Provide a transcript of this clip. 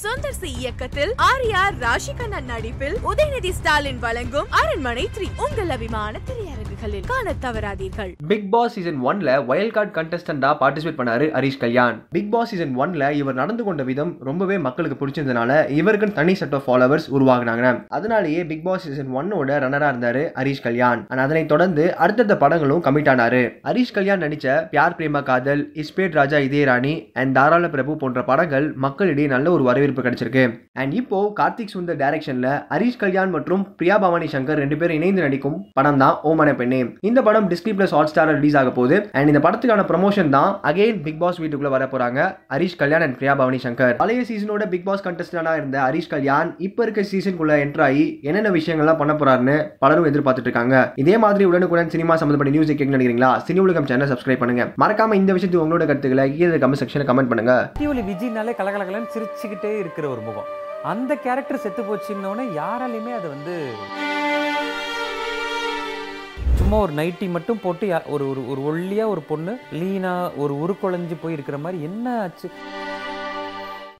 சுந்தர் சி இயக்கத்தில் ஆர்யா ராஷிகண்ணன் நடிப்பில் உதயநிதி ஸ்டாலின் வழங்கும் அரண்மனை த்ரீ. உங்கள் அபிமான திரையரங்குகளில் காண தவறாதீர்கள். பிக் பாஸ் சீசன் ஒன்ல வயல் கார்டு கண்டஸ்டண்டா பார்ட்டிசிபேட் பண்ணாரு Harish Kalyan. Bigg Boss season ஒன்ல இவர் நடந்து கொண்ட விதம் ரொம்பவே மக்களுக்கு பிடிச்சிருந்தனால இவருக்குன்னு தனி செட் ஆஃப் ஃபாலோவர்ஸ் உருவாகினாங்க. அதனாலேயே பிக் பாஸ் சீசன் ஒன்னோட ரன்னரா இருந்தாரு ஹரிஷ் கல்யாண். And அதனைத் தொடர்ந்து அடுத்தடுத்த படங்களும் கமிட் ஆனாரு. ஹரிஷ் கல்யாண் நடிச்ச பியார் பிரேமா காதல் இஸ்பேட் ராஜா இதே ராணி அண்ட் தாராள பிரபு போன்ற படங்கள் மக்களிடையே நல்ல ஒரு வரவேற்பு கிடைச்சிருக்கு. அண்ட் இப்போ கார்த்திக் சுந்தர் டைரக்ஷன்ல ஹரிஷ் கல்யாண் மற்றும் பிரியா பவானி சங்கர் ரெண்டு பேரும் இணைந்து நடிக்கும் படம் தான் ஓமன பெண்ணே. இந்த படம் Disney plus Hotstar release ஆக போகுது. அண்ட் இந்த படத்துக்கான ப்ரமோஷன் தான் அகைன் பிக் பாஸ் வீட்டுக்குள்ள வர போறாங்க ஹரிஷ் கல்யாண் அண்ட் பிரியா பவானி சங்கர். பழைய சீசனோட பிக் பாஸ் கண்டஸ்டண்டா இருந்த ஹரிஷ் கல்யாண் இப்போ இருக்க சீசனுக்குள்ள என்டர் ஆகி என்னென்ன விஷயங்கள்லாம் பண்ண போறாருன்னு பலரும் எதிர்பார்த்துட்டு இருக்காங்க. இதே மாதிரி உடனுக்குடன் சினிமா சம்பந்தப்பட்ட நியூஸ் கேட்க நினைக்கிறீங்களா? சினி உலகம் சேனல் சப்ஸ்கிரைப் பண்ணுங்க. மறக்காம இந்த விஷயத்துக்கு உங்களோட கருத்துக்களை கீழே கமெண்ட் செக்ஷன் கமெண்ட் பண்ணுங்க. டிவியில் விஜய்னாலே கலகலகலன்னு சிரிச்சுக்கிட்டே இருக்கிற ஒரு முகம். அந்த கேரக்டர் செத்து போச்சுன்னொன்னே யாராலையுமே அதை வந்து சும்மா ஒரு நைட்டி மட்டும் போட்டு ஒரு ஒரு ஒரு ஒல்லியா ஒரு பொண்ணு லீனா ஒரு உருக்குழஞ்சு போய் இருக்கிற மாதிரி என்ன ஆச்சு?